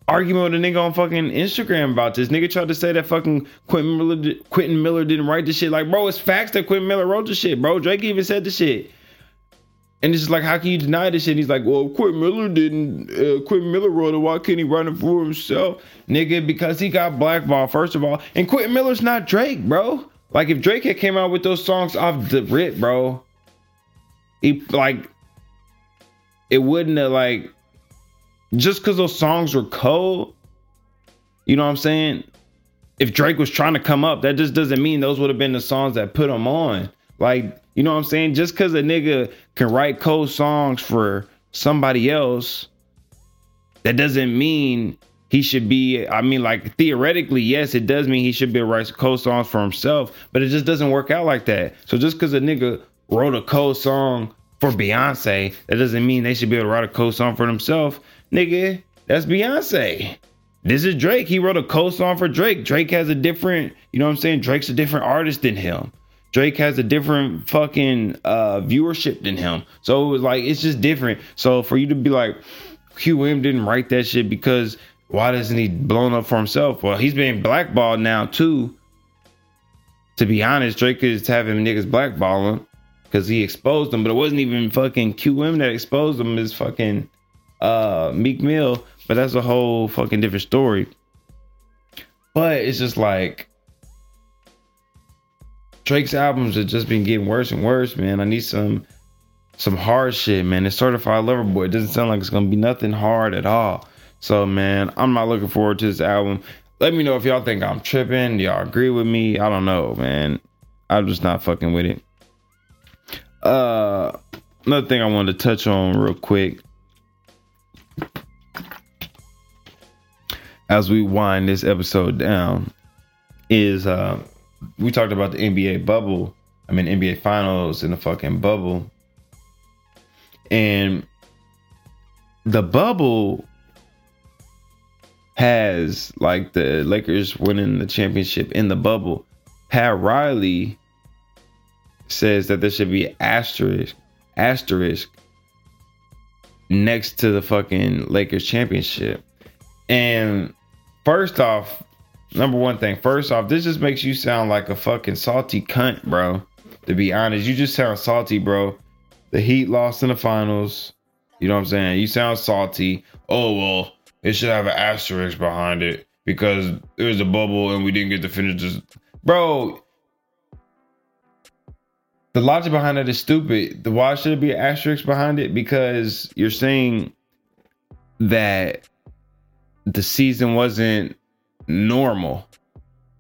S2: argument with a nigga on fucking Instagram about this. Nigga tried to say that fucking Quentin Miller, Quentin Miller didn't write the shit. Like, bro, it's facts that Quentin Miller wrote the shit, bro. Drake even said the shit. And it's just like, how can you deny this shit? And he's like, well, Quentin Miller didn't, uh, Quentin Miller wrote it. Why can't he write it for himself? Nigga, because he got blackballed, first of all. And Quentin Miller's not Drake, bro. Like, if Drake had came out with those songs off the rip, bro, he, like, it wouldn't have, like, just because those songs were cold, you know what I'm saying? If Drake was trying to come up, that just doesn't mean those would have been the songs that put him on. Like, you know what I'm saying? Just because a nigga can write cold songs for somebody else, that doesn't mean he should be. I mean, like theoretically, yes, it does mean he should be write cold songs for himself, but it just doesn't work out like that. So just because a nigga wrote a cold song for Beyonce, that doesn't mean they should be able to write a cold song for themselves. Nigga, that's Beyonce. This is Drake. He wrote a co-song for Drake. Drake has a different, you know what I'm saying? Drake's a different artist than him. Drake has a different fucking uh, viewership than him. So it was like it's just different. So for you to be like, QM didn't write that shit because why doesn't he blown up for himself? Well, he's being blackballed now too. To be honest, Drake is having niggas blackball him because he exposed them, but it wasn't even fucking QM that exposed them. Is fucking uh, Meek Mill. But that's a whole fucking different story. But it's just like Drake's albums have just been getting worse and worse, man. I need some some hard shit, man. It's certified lover boy. It doesn't sound like it's gonna be nothing hard at all. So man, I'm not looking forward to this album. Let me know if y'all think I'm tripping. Y'all agree with me? I don't know, man. I'm just not fucking with it. Uh another thing I wanted to touch on real quick. As we wind this episode down, is uh we talked about the NBA bubble. I mean NBA finals in the fucking bubble. And the bubble has like the Lakers winning the championship in the bubble. Pat Riley says that there should be asterisk asterisk next to the fucking Lakers championship. And first off, number one thing, first off, this just makes you sound like a fucking salty cunt, bro. To be honest, you just sound salty, bro. The Heat lost in the finals. You know what I'm saying? You sound salty. Oh well, it should have an asterisk behind it because it was a bubble and we didn't get to finish this. Bro, the logic behind it is stupid. The why should it be an asterisk behind it? Because you're saying that the season wasn't normal.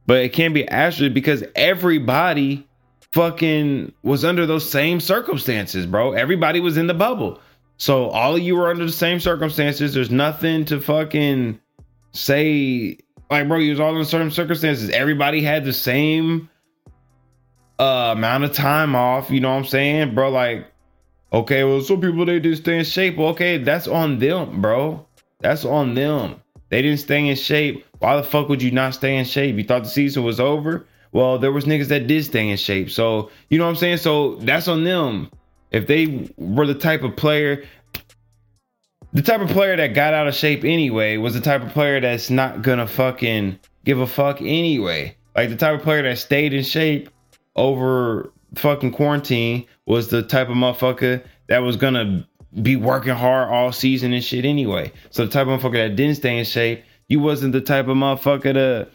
S2: But it can't be asterisk because everybody fucking was under those same circumstances, bro. Everybody was in the bubble. So all of you were under the same circumstances. There's nothing to fucking say. Like, bro, you was all in certain circumstances. Everybody had the same uh, amount of time off. You know what I'm saying, bro? Like, okay, well, some people they didn't stay in shape. Okay, that's on them, bro. That's on them. They didn't stay in shape. Why the fuck would you not stay in shape? You thought the season was over? Well, there was niggas that did stay in shape. So, you know what I'm saying? So that's on them. If they were the type of player, the type of player that got out of shape anyway was the type of player that's not gonna fucking give a fuck anyway. Like the type of player that stayed in shape over fucking quarantine was the type of motherfucker that was gonna be working hard all season and shit anyway. So the type of motherfucker that didn't stay in shape, you wasn't the type of motherfucker to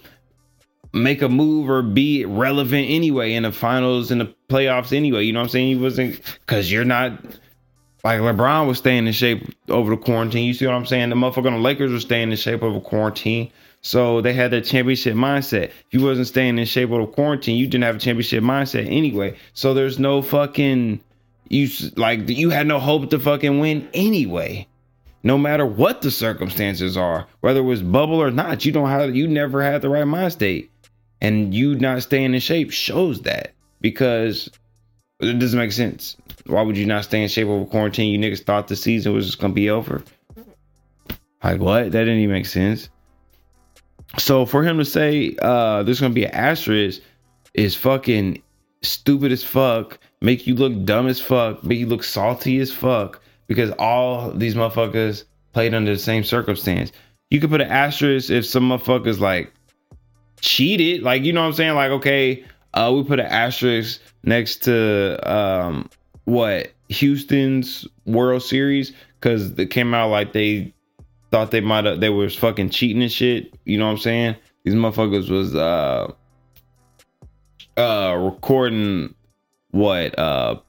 S2: make a move or be relevant anyway in the finals and the playoffs anyway. You know what I'm saying? You wasn't because you're not like LeBron was staying in shape over the quarantine. You see what I'm saying? The motherfucker on the Lakers was staying in shape over quarantine. So they had that championship mindset. If you wasn't staying in shape over quarantine, you didn't have a championship mindset anyway. So there's no fucking you like you had no hope to fucking win anyway. No matter what the circumstances are, whether it was bubble or not, you don't have you never had the right mind state and you not staying in shape shows that because it doesn't make sense. Why would you not stay in shape over quarantine? You niggas thought the season was just gonna be over. Like what? That didn't even make sense. So for him to say uh there's gonna be an asterisk is fucking stupid as fuck, make you look dumb as fuck, make you look salty as fuck, because all these motherfuckers played under the same circumstance. You could put an asterisk if some motherfuckers like cheated. Like, you know what I'm saying? Like, okay, uh, we put an asterisk next to um, what Houston's World Series because it came out like they thought they might have they was fucking cheating and shit. You know what I'm saying? These motherfuckers was uh uh recording what uh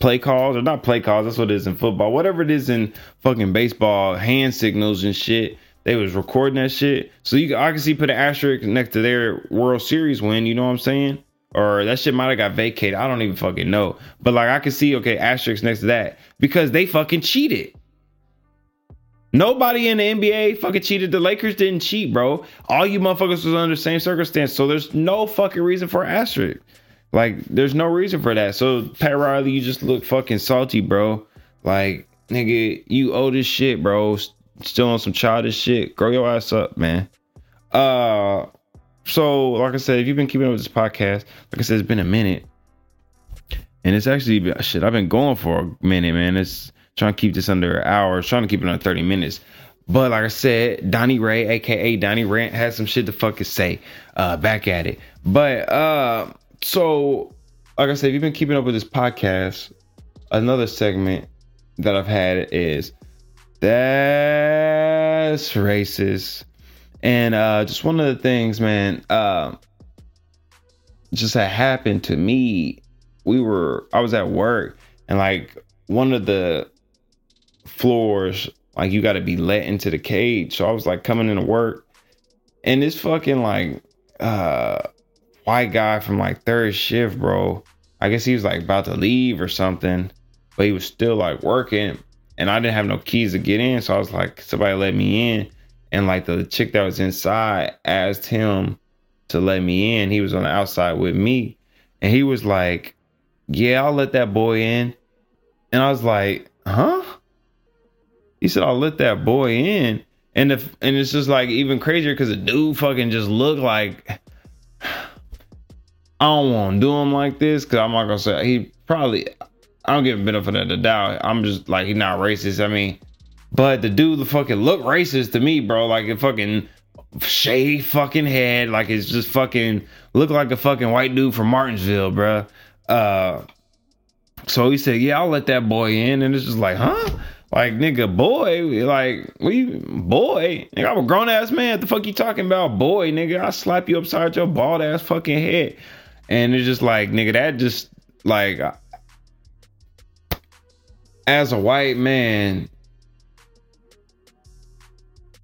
S2: play calls or not play calls. That's what it is in football. Whatever it is in fucking baseball, hand signals and shit. They was recording that shit. So you I can see put an asterisk next to their World Series win, you know what I'm saying? Or that shit might have got vacated. I don't even fucking know. But like I can see, okay, asterisk next to that. Because they fucking cheated. Nobody in the NBA fucking cheated. The Lakers didn't cheat, bro. All you motherfuckers was under the same circumstance. So there's no fucking reason for asterisk. Like, there's no reason for that. So Pat Riley, you just look fucking salty, bro. Like, nigga, you owe this shit, bro still on some childish shit, grow your ass up, man. Uh, so like I said, if you've been keeping up with this podcast, like I said, it's been a minute, and it's actually shit. I've been going for a minute, man. It's trying to keep this under an hour, trying to keep it under thirty minutes. But like I said, Donnie Ray, aka Donnie Rant, has some shit to fucking say. Uh, back at it. But uh, so like I said, if you've been keeping up with this podcast, another segment that I've had is that's racist. And uh, just one of the things, man, uh, just that happened to me. We were, I was at work, and like one of the floors, like you got to be let into the cage. So I was like coming into work, and this fucking like uh white guy from like third shift, bro. I guess he was like about to leave or something, but he was still like working and I didn't have no keys to get in. So I was like, somebody let me in. And like the chick that was inside asked him to let me in. He was on the outside with me. And he was like, Yeah, I'll let that boy in. And I was like, huh? He said, I'll let that boy in. And if and it's just like even crazier because the dude fucking just looked like I don't want to do him like this because I'm not gonna say he probably I don't give him benefit of the doubt. I'm just like he's not racist. I mean, but the dude the fucking look racist to me, bro. Like a fucking shaved fucking head, like it's just fucking look like a fucking white dude from Martinsville, bro. Uh, so he said, "Yeah, I'll let that boy in," and it's just like, huh? Like nigga, boy, like we boy, nigga, I'm a grown ass man. What the fuck you talking about, boy, nigga? I slap you upside your bald ass fucking head. And it's just like, nigga, that just like as a white man,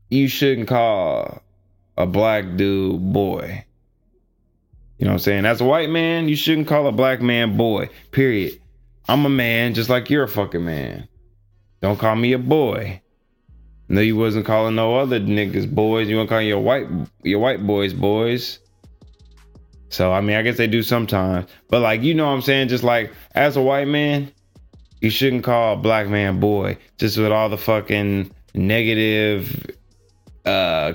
S2: you shouldn't call a black dude boy. You know what I'm saying? As a white man, you shouldn't call a black man boy. Period. I'm a man just like you're a fucking man. Don't call me a boy. No, you wasn't calling no other niggas boys. You want to call your white your white boys boys. So I mean, I guess they do sometimes. But like, you know what I'm saying? Just like as a white man, you shouldn't call a black man boy. Just with all the fucking negative uh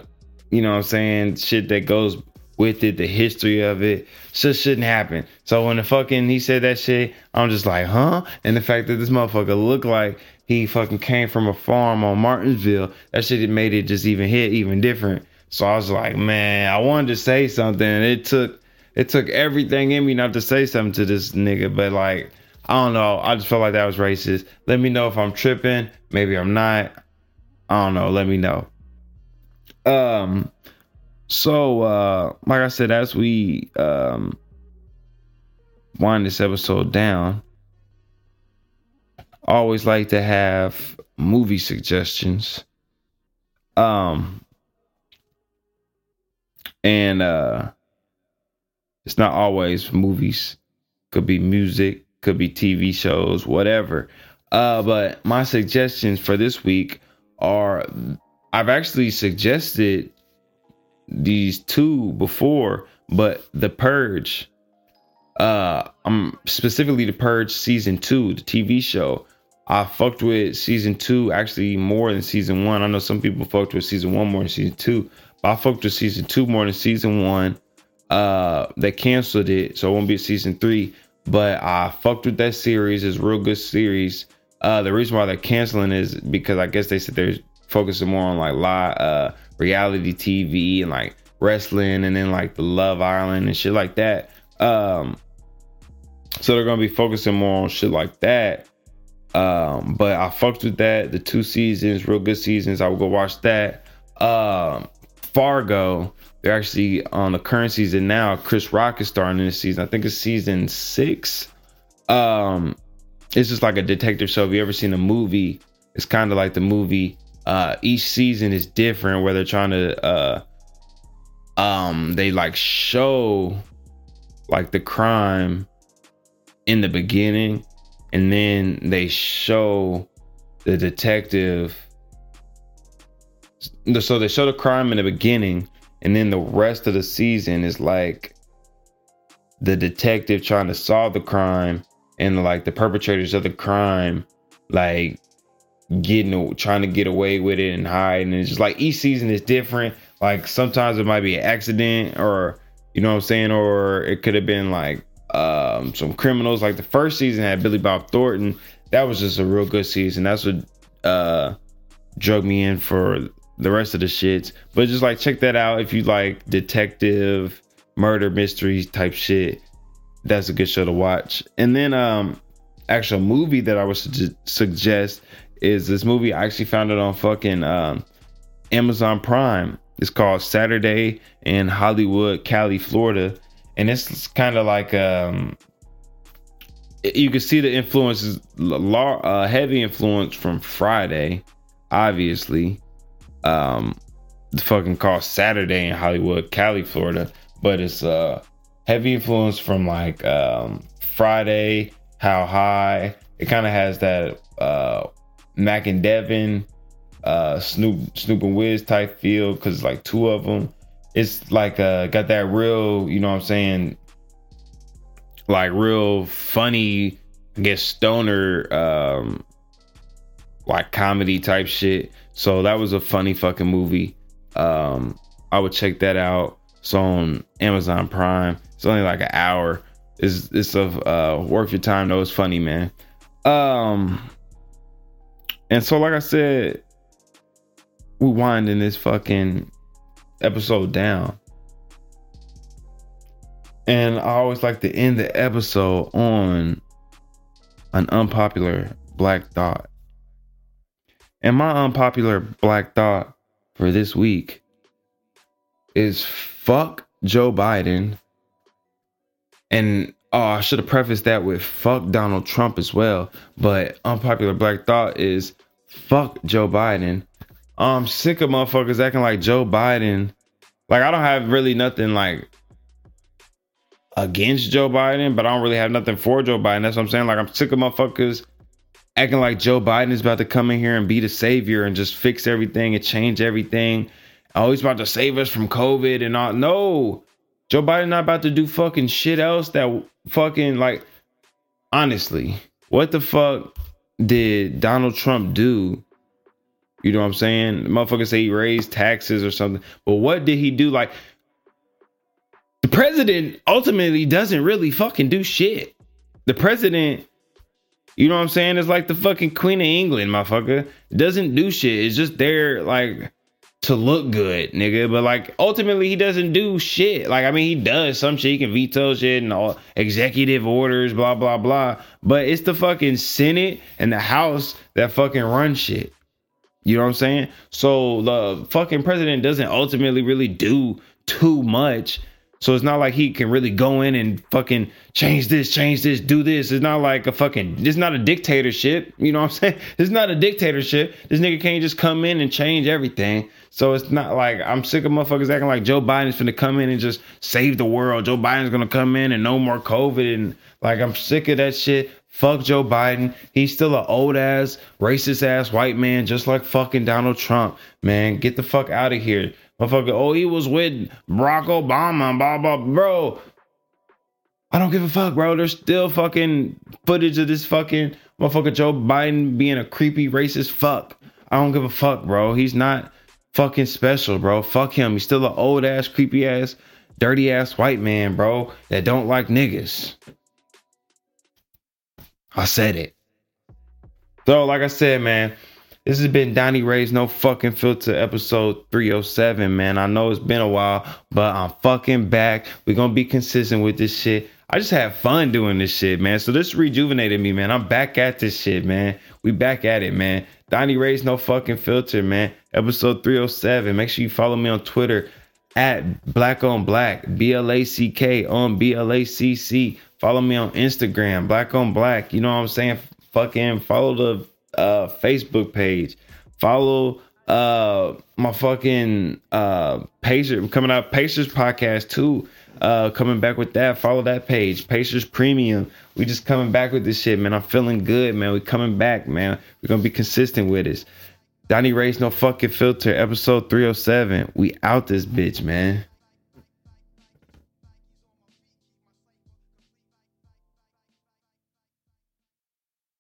S2: you know what I'm saying, shit that goes with it, the history of it. Just shouldn't happen. So when the fucking he said that shit, I'm just like, huh? And the fact that this motherfucker looked like he fucking came from a farm on Martinsville, that shit made it just even hit even different. So I was like, man, I wanted to say something. It took it took everything in me not to say something to this nigga, but like, I don't know. I just felt like that was racist. Let me know if I'm tripping. Maybe I'm not. I don't know. Let me know. Um, so uh, like I said, as we um wind this episode down, Always like to have movie suggestions. Um, and uh it's not always movies. Could be music, could be TV shows, whatever. Uh, but my suggestions for this week are I've actually suggested these two before, but The Purge. Uh, I'm specifically The Purge season two, the TV show. I fucked with season two actually more than season one. I know some people fucked with season one more than season two, but I fucked with season two more than season one uh they canceled it, so it won't be season three. But I fucked with that series. It's a real good series. Uh the reason why they're canceling is because I guess they said they're focusing more on like live uh reality TV and like wrestling and then like the Love Island and shit like that. Um so they're gonna be focusing more on shit like that. Um, but I fucked with that. The two seasons, real good seasons. I will go watch that. Um, Fargo. They're actually on the current season now. Chris Rock is starting in this season. I think it's season six. Um, it's just like a detective show. If you ever seen a movie, it's kind of like the movie. Uh, each season is different where they're trying to uh, um, they like show like the crime in the beginning, and then they show the detective. So they show the crime in the beginning, and then the rest of the season is like the detective trying to solve the crime and like the perpetrators of the crime like getting trying to get away with it and hide and it's just like each season is different like sometimes it might be an accident or you know what i'm saying or it could have been like um some criminals like the first season had billy bob thornton that was just a real good season that's what uh drug me in for the rest of the shits. But just like check that out if you like detective murder mystery type shit. That's a good show to watch. And then um actual movie that I would su- suggest is this movie. I actually found it on fucking um, Amazon Prime. It's called Saturday in Hollywood, Cali, Florida, and it's kind of like um, you can see the influences, uh, heavy influence from Friday, obviously um the fucking called Saturday in Hollywood, Cali, Florida, but it's uh heavy influence from like um Friday, How High. It kind of has that uh Mac and Devin, uh Snoop Snoop and Wiz type feel because like two of them. It's like uh got that real, you know what I'm saying, like real funny, I guess stoner um like comedy type shit. So that was a funny fucking movie. Um, I would check that out. It's on Amazon Prime. It's only like an hour. It's it's a uh, worth your time though. It's funny, man. Um, and so like I said, we winding this fucking episode down. And I always like to end the episode on an unpopular black thought. And my unpopular black thought for this week is fuck Joe Biden. And oh, I should have prefaced that with fuck Donald Trump as well. But unpopular black thought is fuck Joe Biden. I'm sick of motherfuckers acting like Joe Biden. Like I don't have really nothing like against Joe Biden, but I don't really have nothing for Joe Biden. That's what I'm saying. Like I'm sick of motherfuckers acting like Joe Biden is about to come in here and be the savior and just fix everything and change everything. Oh, he's about to save us from COVID and all. No, Joe Biden not about to do fucking shit else that fucking like. Honestly, what the fuck did Donald Trump do? You know what I'm saying? The motherfucker say he raised taxes or something, but what did he do? Like the president ultimately doesn't really fucking do shit. The president you know what I'm saying? It's like the fucking Queen of England, motherfucker. Doesn't do shit. It's just there like to look good, nigga. But like ultimately he doesn't do shit. Like I mean he does some shit. He can veto shit and all executive orders, blah blah blah. But it's the fucking Senate and the House that fucking run shit. You know what I'm saying? So the fucking president doesn't ultimately really do too much so it's not like he can really go in and fucking change this, change this, do this. It's not like a fucking, it's not a dictatorship. You know what I'm [LAUGHS] saying? It's not a dictatorship. This nigga can't just come in and change everything. So it's not like I'm sick of motherfuckers acting like Joe Biden's gonna come in and just save the world. Joe Biden's gonna come in and no more COVID. And like, I'm sick of that shit. Fuck Joe Biden. He's still an old ass, racist ass white man, just like fucking Donald Trump. Man, get the fuck out of here. Motherfucker, oh, he was with Barack Obama, blah, blah, bro. I don't give a fuck, bro. There's still fucking footage of this fucking motherfucker Joe Biden being a creepy racist fuck. I don't give a fuck, bro. He's not fucking special, bro. Fuck him. He's still an old ass, creepy ass, dirty ass white man, bro, that don't like niggas. I said it. So, like I said, man, this has been Donnie Ray's No Fucking Filter episode 307, man. I know it's been a while, but I'm fucking back. We're gonna be consistent with this shit. I just had fun doing this shit, man. So this rejuvenated me, man. I'm back at this shit, man. We back at it, man. Donnie Ray's No Fucking Filter, man. Episode 307. Make sure you follow me on Twitter at Black on Black, B L A C K on B L A C C. Follow me on Instagram, Black on Black. You know what I'm saying? Fucking follow the uh, Facebook page. Follow uh my fucking uh Pacers coming out Pacers podcast too. Uh coming back with that. Follow that page. Pacers Premium. We just coming back with this shit, man. I'm feeling good, man. We coming back, man. We're gonna be consistent with this. Donnie Ray's no fucking filter, episode 307. We out this bitch, man.